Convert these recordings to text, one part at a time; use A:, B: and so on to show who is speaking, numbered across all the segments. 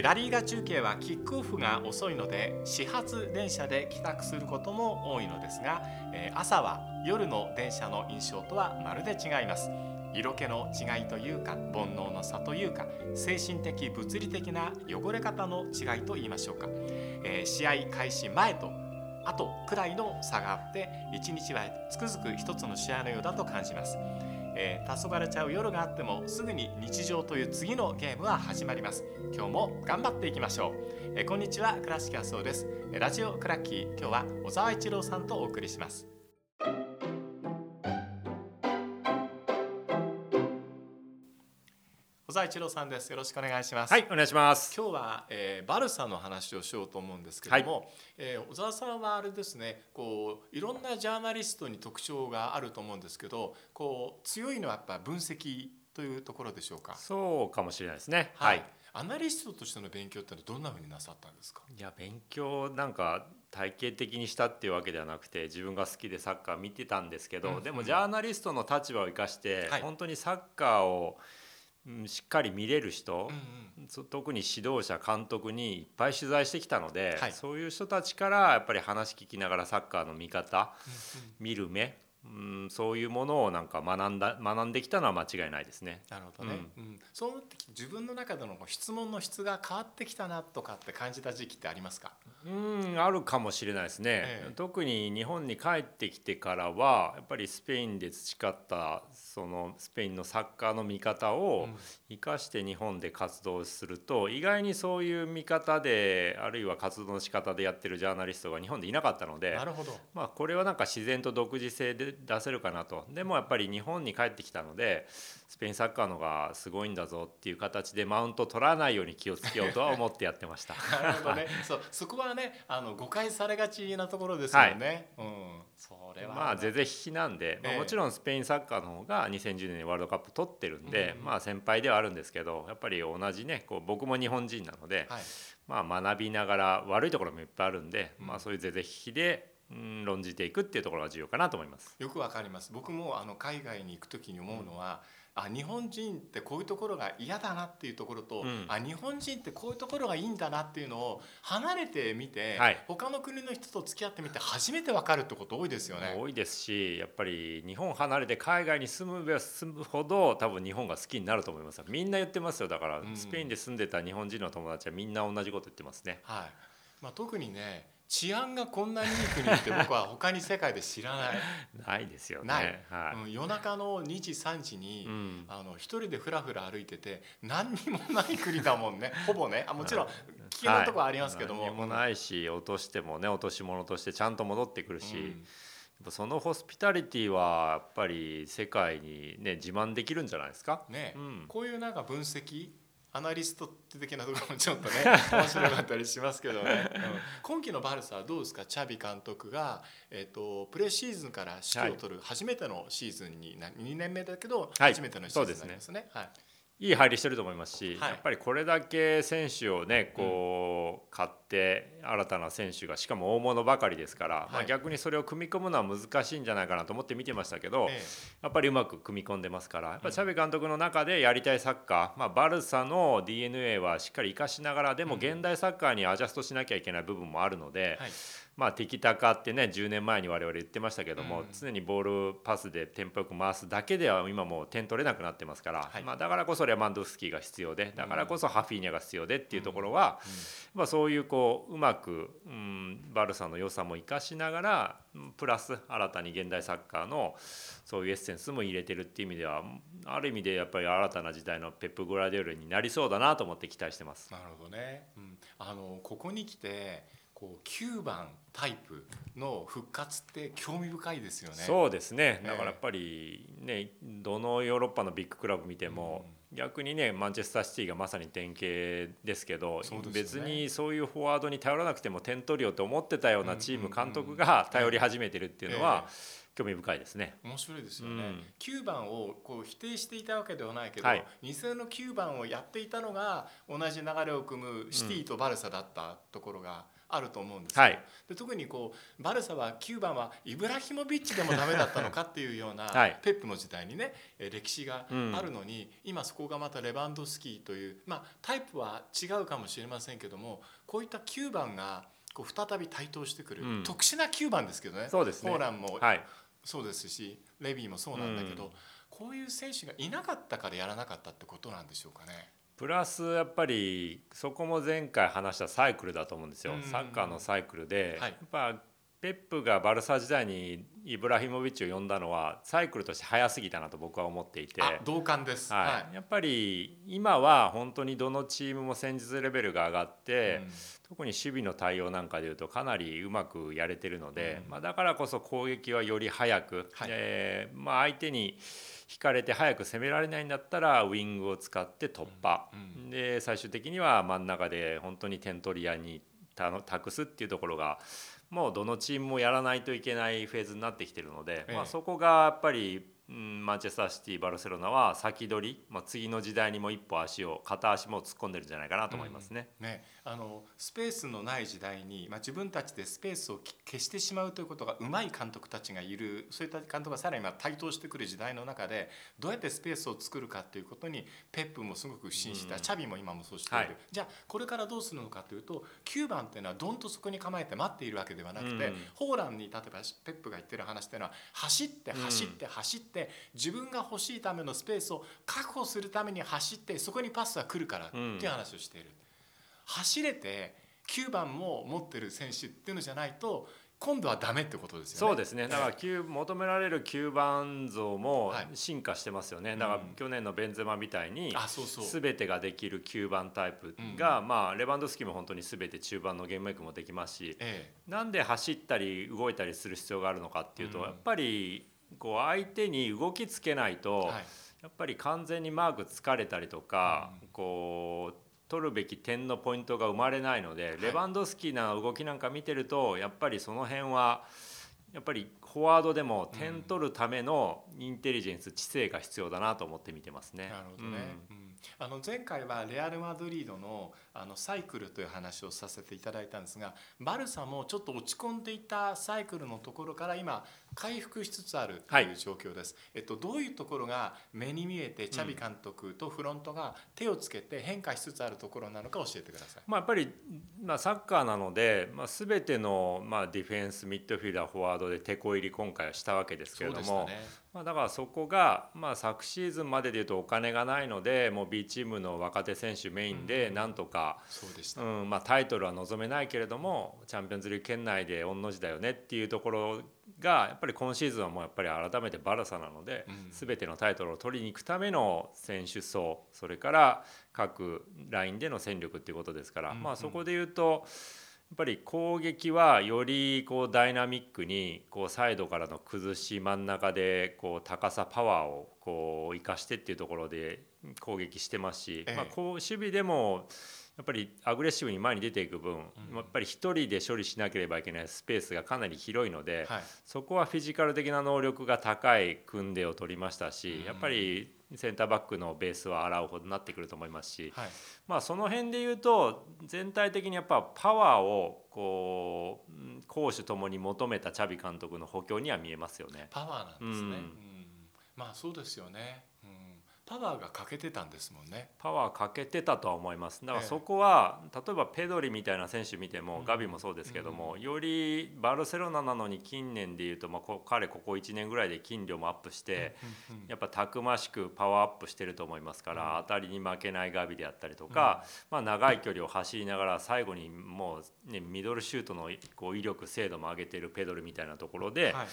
A: ラリーガ中継はキックオフが遅いので始発電車で帰宅することも多いのですが朝は夜の電車の印象とはまるで違います。色気の違いというか煩悩の差というか精神的物理的な汚れ方の違いと言いましょうか、え、試合開始前と後くらいの差があって一日はつくづく一つの試合のようだと感じます。えー、黄昏ちゃう夜があってもすぐに日常という次のゲームは始まります。今日も頑張っていきましょう、えー、こんにちは倉敷康夫です。ラジオクラッキー。今日は小沢一郎さんとお送りします。小沢一郎さんです。よろしくお願いします。
B: はい、お願いします。
A: 今日は、えー、バルサの話をしようと思うんですけども、はい、えー、小沢さんはあれですね、こういろんなジャーナリストに特徴があると思うんですけど、こう強いのはやっぱ分析というところでしょうか？
B: そうかもしれないですね。はい。はい、
A: アナリストとしての勉強ってどんなふうになさったんですか？
B: いや勉強なんか体系的にしたっていうわけではなくて自分が好きでサッカー見てたんですけど、うん、でもジャーナリストの立場を生かして、はい、本当にサッカーをうん、しっかり見れる人、うんうん、特に指導者監督にいっぱい取材してきたので、はい、そういう人たちからやっぱり話聞きながらサッカーの見方、うんうん、見る目うんそういうものをなんか学んだ学んできたのは間違いないですね。
A: なるほどね。うん、うん、そう思って自分の中での質問の質が変わってきたなとかって感じた時期ってありますか？
B: うんあるかもしれないですね、ええ、特に日本に帰ってきてからはやっぱりスペインで培ったそのスペインのサッカーの見方を生かして日本で活動すると、意外にそういう見方であるいは活動の仕方でやってるジャーナリストが日本でいなかったので
A: なるほど、
B: まあ、これはなんか自然と独自性で出せるかなと。でもやっぱり日本に帰ってきたのでスペインサッカーのがすごいんだぞっていう形でマウント取らないように気をつけようとは思ってやってました。
A: なるほどね。そうそこはねあの誤解されがちなところですよね。はい、うん、それは
B: まあ是々非々なんで、まあ、もちろんスペインサッカーの方が2010年にワールドカップ取ってるんで、うん、まあ先輩ではあるんですけどやっぱり同じねこう僕も日本人なので、はい、まあ学びながら悪いところもいっぱいあるんで、まあそういう是々非々で論じていくっていうところが重要かなと思います。
A: よくわかります。僕もあの海外に行くときに思うのは、あ日本人ってこういうところが嫌だなっていうところと、うん、あ日本人ってこういうところがいいんだなっていうのを離れてみて、はい、他の国の人と付き合ってみて初めてわかるってこと多いですよね。
B: 多いですしやっぱり日本離れて海外に住むべ住むほど多分日本が好きになると思いますみんな言ってますよだから、うん、スペインで住んでた日本人の友達はみんな同じこと言ってますね。
A: はいまあ、特にね治安がこんなにいい国って僕は他に世界で知らない。
B: ないですよ
A: ね、はい、うん、夜中の2時3時に、うん、あの一人でふらふら歩いてて何にもない国だもんね。ほぼね。あもちろん危険なとこありますけども、
B: はい、何もないし落としてもね落とし物としてちゃんと戻ってくるし、うん、そのホスピタリティはやっぱり世界にね自慢できるんじゃないですか？
A: ね、うん、こういうなんか分析アナリスト的なところもちょっとね 面白かったりしますけどね、うん、今季のバルサはどうですか？チャビ監督が、えーと、プレシーズンから指揮を取る初めてのシーズンに、はい、2年目だけど初めてのシーズンになりますね。はい
B: いい入りしてると思いますし、はい、やっぱりこれだけ選手をねこう、買って新たな選手がしかも大物ばかりですから、はい、まあ、逆にそれを組み込むのは難しいんじゃないかなと思って見てましたけど、えやっぱりうまく組み込んでますからやっぱりチャベ監督の中でやりたいサッカー、まあ、バルサの DNA はしっかり生かしながらでも現代サッカーにアジャストしなきゃいけない部分もあるので。はいまあ、テキタカってね10年前に我々言ってましたけども、うん、常にボールパスでテンポよく回すだけでは今もう点取れなくなってますから、はい、まあ、だからこそレマンドフスキーが必要でだからこそハフィーニャが必要でっていうところは、うん、まあ、そういうこううまく、うん、バルサの良さも生かしながらプラス新たに現代サッカーのそういうエッセンスも入れてるっていう意味ではある意味でやっぱり新たな時代のペップ・グラディオルになりそうだなと思って期待してます。
A: なるほどね、うん、あのここに来てこう9番タイプの復活って興味深いですよね。
B: そうですね。だからやっぱりね、どのヨーロッパのビッグクラブ見ても、うん、逆にねマンチェスターシティがまさに典型ですけど、ね、別にそういうフォワードに頼らなくても点取りようと思ってたようなチーム監督が頼り始めてるっていうのは。興味深いですね。
A: 面白いですよね、うん、9番をこう否定していたわけではないけど、はい、偽の9番をやっていたのが同じ流れを組むシティとバルサだったところがあると思うんですよ、はい、で特にこうバルサは9番はイブラヒモビッチでもダメだったのかっていうような、はい、ペップの時代にね歴史があるのに、うん、今そこがまたレバンドフスキーという、まあ、タイプは違うかもしれませんけどもこういった9番がこう再び台頭してくる、うん、特殊な9番ですけどね。
B: そうですね。
A: ホーランも、はい、そうですしレビーもそうなんだけど、うん、こういう選手がいなかったからやらなかったってことなんでしょうかね。
B: プラスやっぱりそこも前回話したサイクルだと思うんですよ、サッカーのサイクルで、はい、やっぱペップがバルサ時代にイブラヒモビッチを呼んだのはサイクルとして早すぎたなと僕は思っていて。
A: 同感です、
B: はい、やっぱり今は本当にどのチームも戦術レベルが上がって、うん、特に守備の対応なんかでいうとかなりうまくやれてるので、うん、まあ、だからこそ攻撃はより早く、はい、えー、まあ、相手に引かれて早く攻められないんだったらウイングを使って突破、うん、で最終的には真ん中で本当に点取り屋に託すっていうところがもうどのチームもやらないといけないフェーズになってきてるので、ええ、まあ、そこがやっぱりうん、マンチェスターシティバルセロナは先取り、まあ、次の時代にも一歩足を片足も突っ込んでるんじゃないかなと思いますね。
A: うん、ね。あのスペースのない時代に、まあ、自分たちでスペースを消してしまうということがうまい監督たちがいる。そういった監督がさらに台頭してくる時代の中でどうやってスペースを作るかということにペップもすごく不信した、うん、チャビも今もそうしている、はい、じゃあこれからどうするのかというと9番っていうのはどんとそこに構えて待っているわけではなくて、うん、ホーランに例えばペップが言ってる話っていうのは走って走って走って、自分が欲しいためのスペースを確保するために走ってそこにパスが来るからっていう話をしている、うん、走れて9番も持ってる選手っていうのじゃないと今度はダメってことですよ
B: ね。そうですね。だから9求められる9番像も進化してますよね。だから去年のベンゼマみたいにすべてができる9番タイプが、まあレバンドフスキも本当にすべて中盤のゲームメイクもできますし、なんで走ったり動いたりする必要があるのかっていうと、やっぱりこう相手に動きつけないと、やっぱり完全にマーク疲れたりとか、こう取るべき点のポイントが生まれないので、レバンドフスキな動きなんか見てるとやっぱりその辺はやっぱりフォワードでも点取るためのインテリジェンス知性が必要だなと思って見てますね。
A: なるほどね、うん。あの前回はレアル・マドリードのあのサイクルという話をさせていただいたんですがバルサもちょっと落ち込んでいたサイクルのところから今回復しつつあるという状況です、はい、えっと、どういうところが目に見えてチャビ監督とフロントが手をつけて変化しつつあるところなのか教えてください、
B: まあ、やっぱり、まあ、サッカーなので、まあ、全ての、まあ、ディフェンスミッドフィーダーフォワードでてこ入り今回はしたわけですけれども、ね、まあ、だからそこが、まあ、昨シーズンまででいうとお金がないのでもう B チームの若手選手メインでなんとか、うんまあ、タイトルは望めないけれどもチャンピオンズリーグ圏内で御の字だよねっていうところがやっぱり今シーズンはもうやっぱり改めてバラサなので、うん、全てのタイトルを取りに行くための選手層それから各ラインでの戦力っていうことですから、うんうん、まあ、そこで言うと。やっぱり攻撃はよりこうダイナミックにこうサイドからの崩し真ん中でこう高さパワーをこう生かしてっていうところで攻撃してますし、まあ、こう守備でもやっぱりアグレッシブに前に出ていく分、やっぱり1人で処理しなければいけないスペースがかなり広いので、そこはフィジカル的な能力が高い訓練を取りましたし、やっぱりセンターバックのベースは洗うほどなってくると思いますし、はい、まあその辺で言うと全体的にやっぱパワーをこう攻守ともに求めたチャビ監督の補強には見えますよね。
A: パワーなんですね、うん、まあそうですよねパワーが欠けてたんですもんね。
B: パワー欠けてたとは思います。だからそこは、ええ、例えばペドリみたいな選手見ても、うん、ガビもそうですけども、うん、よりバルセロナなのに近年でいうと、まあ、彼ここ1年ぐらいで筋量もアップして、うん、やっぱたくましくパワーアップしてると思いますから、当たりに負けないガビであったりとか、まあ、長い距離を走りながら最後にもう、ね、ミドルシュートのこう威力精度も上げてるペドリみたいなところで、はい、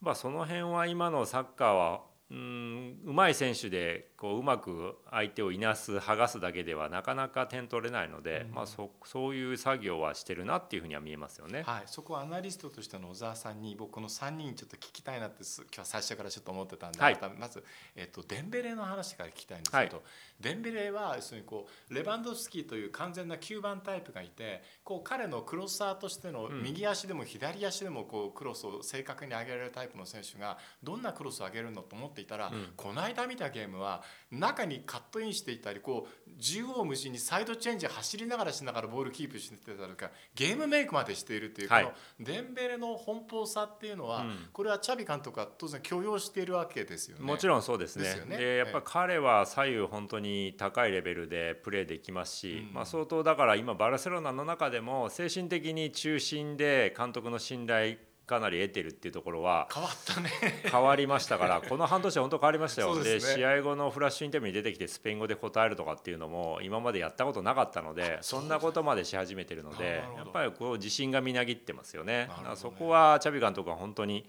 B: まあ、その辺は今のサッカーはうんうまい選手でこううまく相手をいなす剥がすだけではなかなか点取れないので、うん、まあ、そそういう作業はしてるなっていうふうには見えますよね。
A: はい、そこはアナリストとしての小沢さんに僕この3人ちょっと聞きたいなって今日は最初からちょっと思ってたんで、はい、まず、えっと、デンベレの話から聞きたいんですけど、はい、デンベレは要するにこうレバンドフスキーという完全な9番タイプがいてこう彼のクロスサーとしての右足でも左足でもこうクロスを正確に上げられるタイプの選手がどんなクロスを上げるのと思っていたら、うん、この間見たゲームは中にカットインしていたりこう縦横無尽にサイドチェンジ走りながらしながらボールキープしてたりとかゲームメイクまでしているという、はい、このデンベレの奔放さっていうのは、うん、これはチャビ監督は当然許容しているわけですよね。
B: もちろんそうですね。で、ね、やっぱ彼は左右本当に高いレベルでプレーできますし、うん、まあ相当だから今バルセロナの中でも精神的に中心で監督の信頼かなり得てるっていうところは
A: 変わったね。
B: 変わりましたからこの半年は本当変わりましたよ。で、ね、試合後のフラッシュインタビューに出てきてスペイン語で答えるとかっていうのも今までやったことなかったのでそんなことまでし始めてるのでやっぱりこう自信がみなぎってますよね。ね。そこはチャビ監督は本当に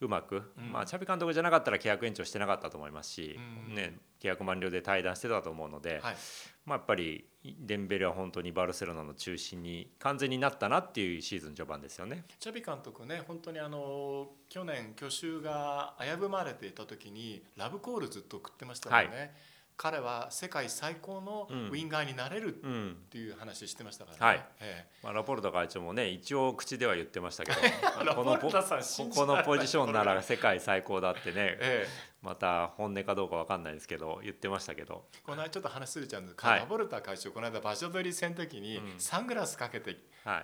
B: うまく、うん、まあ、チャビ監督じゃなかったら契約延長してなかったと思いますし、うん、ね、契約満了で退団してたと思うので、はい、まあ、やっぱりデンベレは本当にバルセロナの中心に完全になったなっていうシーズン序盤ですよね。
A: チャビ監督ね本当にあの去年去就が危ぶまれていた時にラブコールずっと送ってましたもんね。はい。彼は世界最高のウインガーになれるっていう話してましたからね、はい。
B: ええ。まあ、ラポルタ会長もね一応口では言ってましたけど このポこのポジションなら世界最高だってね、ええ、また本音かどうか分かんないですけど言ってましたけど
A: この間ちょっと話すれちゃうんですけど、はい、ラポルタ会長この間場所取り戦の時にサングラスかけて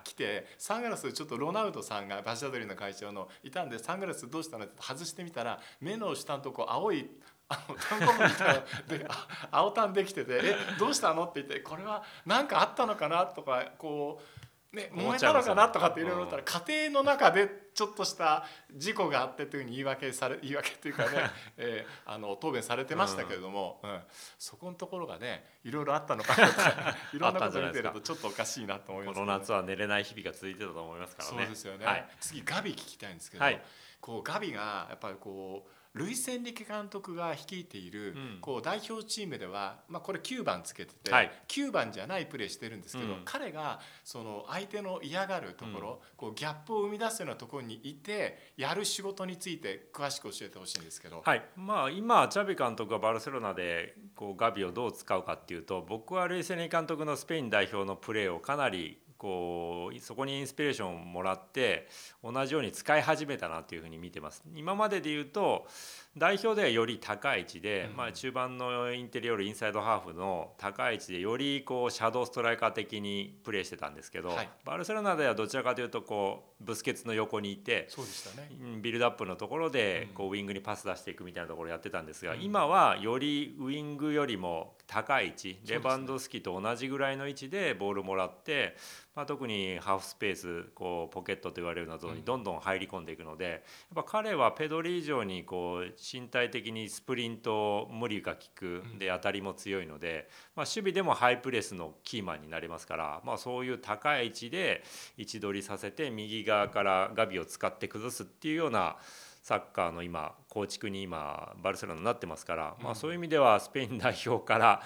A: きて、はい、サングラスちょっとロナウドさんが場所取りの会長のいたんでサングラスどうしたのって外してみたら目の下のとこ青いあの単語みたいで青タンできてて「えどうしたの?」って言って「これは何かあったのかな?」とかこう、ね、燃えたのかなとかっていろいろ思ったら家庭の中でちょっとした事故があってというふうに言い訳され 言い訳というかね、えー、あの答弁されてましたけれども、うん、そこのところがねいろいろあったのかなと いろんなこと見てるとちょっとおかしいなと思います、
B: ね、この夏は寝れない日々が続いてたと思いますからね。
A: そうですよね、はい、次ガビ聞きたいんですけど、はい、こうガビがやっぱりこうルイス・エンリケ監督が率いている、こう代表チームでは、まあ、これ9番つけてて、はい、9番じゃないプレーしてるんですけど、彼がその相手の嫌がるところ、こうギャップを生み出すようなところにいてやる仕事について詳しく教えてほしいんですけど、
B: はい。まあ、今チャビ監督がバルセロナでこうガビをどう使うかっていうと僕はルイス・エンリケ監督のスペイン代表のプレーをかなりこうそこにインスピレーションをもらって同じように使い始めたなというふうに見てます。今までで言うと代表ではより高い位置で、うん、まあ、中盤のインテリオールインサイドハーフの高い位置でよりこうシャドウストライカー的にプレーしてたんですけど、はい、バルセロナではどちらかというとこうブスケツの横にいて
A: そうでした、ね、
B: ビルドアップのところでこうウイングにパス出していくみたいなところをやってたんですが、うん、今はよりウイングよりも高い位置レバンドスキと同じぐらいの位置でボールもらって、まあ、特にハーフスペースこうポケットと言われるようなゾーンにどんどん入り込んでいくので、やっぱ彼はペドリ以上にこう身体的にスプリント無理が効く。で当たりも強いので、まあ、守備でもハイプレスのキーマンになりますから、まあ、そういう高い位置で位置取りさせて右側からガビを使って崩すっていうようなサッカーの今構築に今バルセロナになってますから、まあ、そういう意味ではスペイン代表から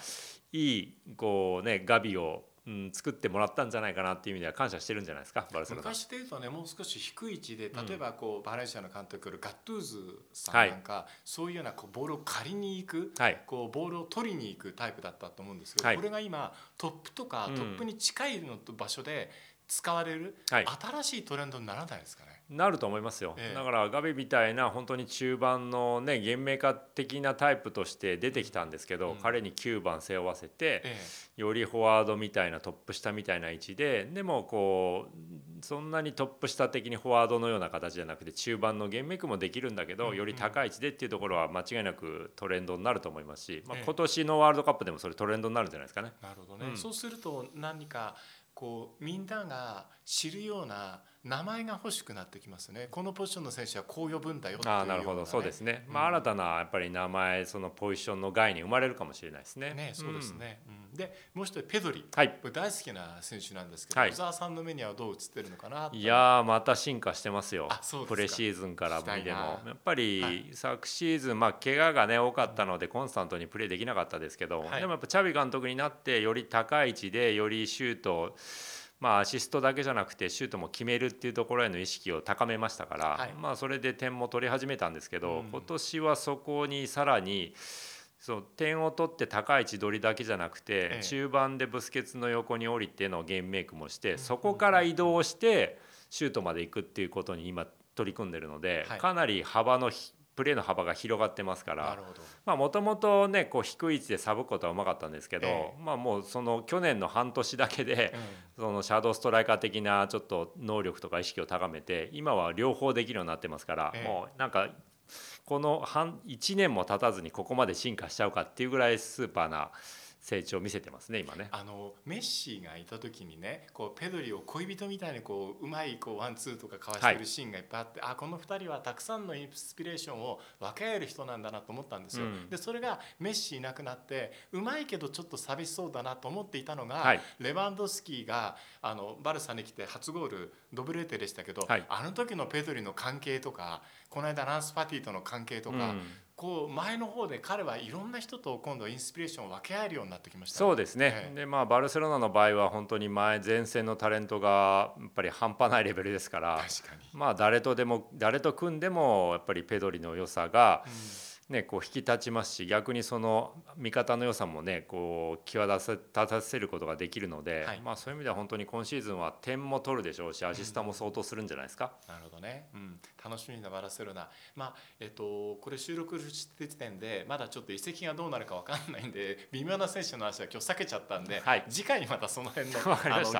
B: いいこう、ね、ガビをうん、作ってもらったんじゃないかなっていう意味では感謝してるんじゃないですかバルセロナ。
A: 昔でいうとねもう少し低い位置で例えばこう、うん、バレンシアの監督ガットゥーズさんなんか、はい、そういうようなこうボールを借りに行く、はい、こうボールを取りに行くタイプだったと思うんですけど、はい、これが今トップとかトップに近いの場所で使われる、新しいトレンドにならないですかね？
B: なると思いますよ、ええ、だからガビみたいな本当に中盤のね現明化的なタイプとして出てきたんですけど、うん、彼に9番背負わせて、え、よりフォワードみたいなトップ下みたいな位置ででもこうそんなにトップ下的にフォワードのような形じゃなくて中盤の現明区もできるんだけど、うん、より高い位置でっていうところは間違いなくトレンドになると思いますし、まあ、今年のワールドカップでもそれトレンドになるんじゃないですかね。
A: なるほどね、うん、そうすると何かこうみんなが知るような名前が欲しくなってきますね。このポジションの選手はこう呼ぶんだよっていう
B: あなるほど。そうですね、まあ、新たなやっぱり名前そのポジションの概念生まれるかもしれないですね。
A: ねそうですね、うん、でもう一人ペドリ、はい、これ大好きな選手なんですけど、はい、小沢さんの目にはどう映ってるのかない
B: やまた進化してますよ。プレシーズンから見ても。やっぱり昨シーズン、まあ怪我がね多かったのでコンスタントにプレーできなかったですけど、はい、でもやっぱチャビ監督になってより高い位置でよりシュートまあ、アシストだけじゃなくてシュートも決めるっていうところへの意識を高めましたから、はい、まあ、それで点も取り始めたんですけど、うん、今年はそこにさらにそう点を取って高い位置取りだけじゃなくて、ええ、中盤でブスケツの横に降りてのゲームメイクもして、そこから移動してシュートまで行くっていうことに今取り組んでるので、はい、かなり幅のプレーの幅が広がってますからもともとねこう低い位置でサブことはうまかったんですけど、えまあもうその去年の半年だけで、うん、そのシャドウストライカー的なちょっと能力とか意識を高めて今は両方できるようになってますから、え、もうなんかこの半1年も経たずにここまで進化しちゃうかっていうぐらいスーパーな成長を見せてますね今ね。
A: あのメッシがいた時にねこうペドリを恋人みたいにこううまいこうワンツーとか交わしてるシーンがいっぱいあって、はい、あこの2人はたくさんのインスピレーションを分け合える人なんだなと思ったんですよ、うん、でそれがメッシいなくなってうまいけどちょっと寂しそうだなと思っていたのが、はい、レバンドスキーがあのバルサに来て初ゴール doblete でしたけど、はい、あの時のペドリの関係とかこの間ランスパティとの関係とか、うんこう前の方で彼はいろんな人と今度インスピレーションを分け合えるようになってきました、
B: ね、そうですね、でまあバルセロナの場合は本当に前前線のタレントがやっぱり半端ないレベルですからまあ誰とでも誰と組んでもやっぱりペドリの良さが、うんね、こう引き立ちますし逆にその味方の良さもねこう際立たせることができるので、はい、まあ、そういう意味では本当に今シーズンは点も取るでしょうしアシスタも相当するんじゃないですか。
A: なるほどね、うん、楽しみなバラセロナ、まあえっと、これ収録して時点でまだちょっと移籍がどうなるか分かんないんで微妙な選手の話は今日避けちゃったんで、はい、次回またその辺のあの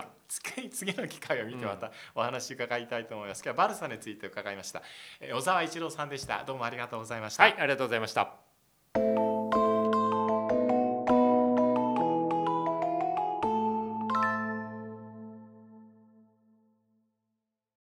A: 次の機会を見てまたお話伺いたいと思います。今日はバルサについて伺いました。小沢一郎さんでした。どうもありがとうございました。
B: はい、ありがとうございました。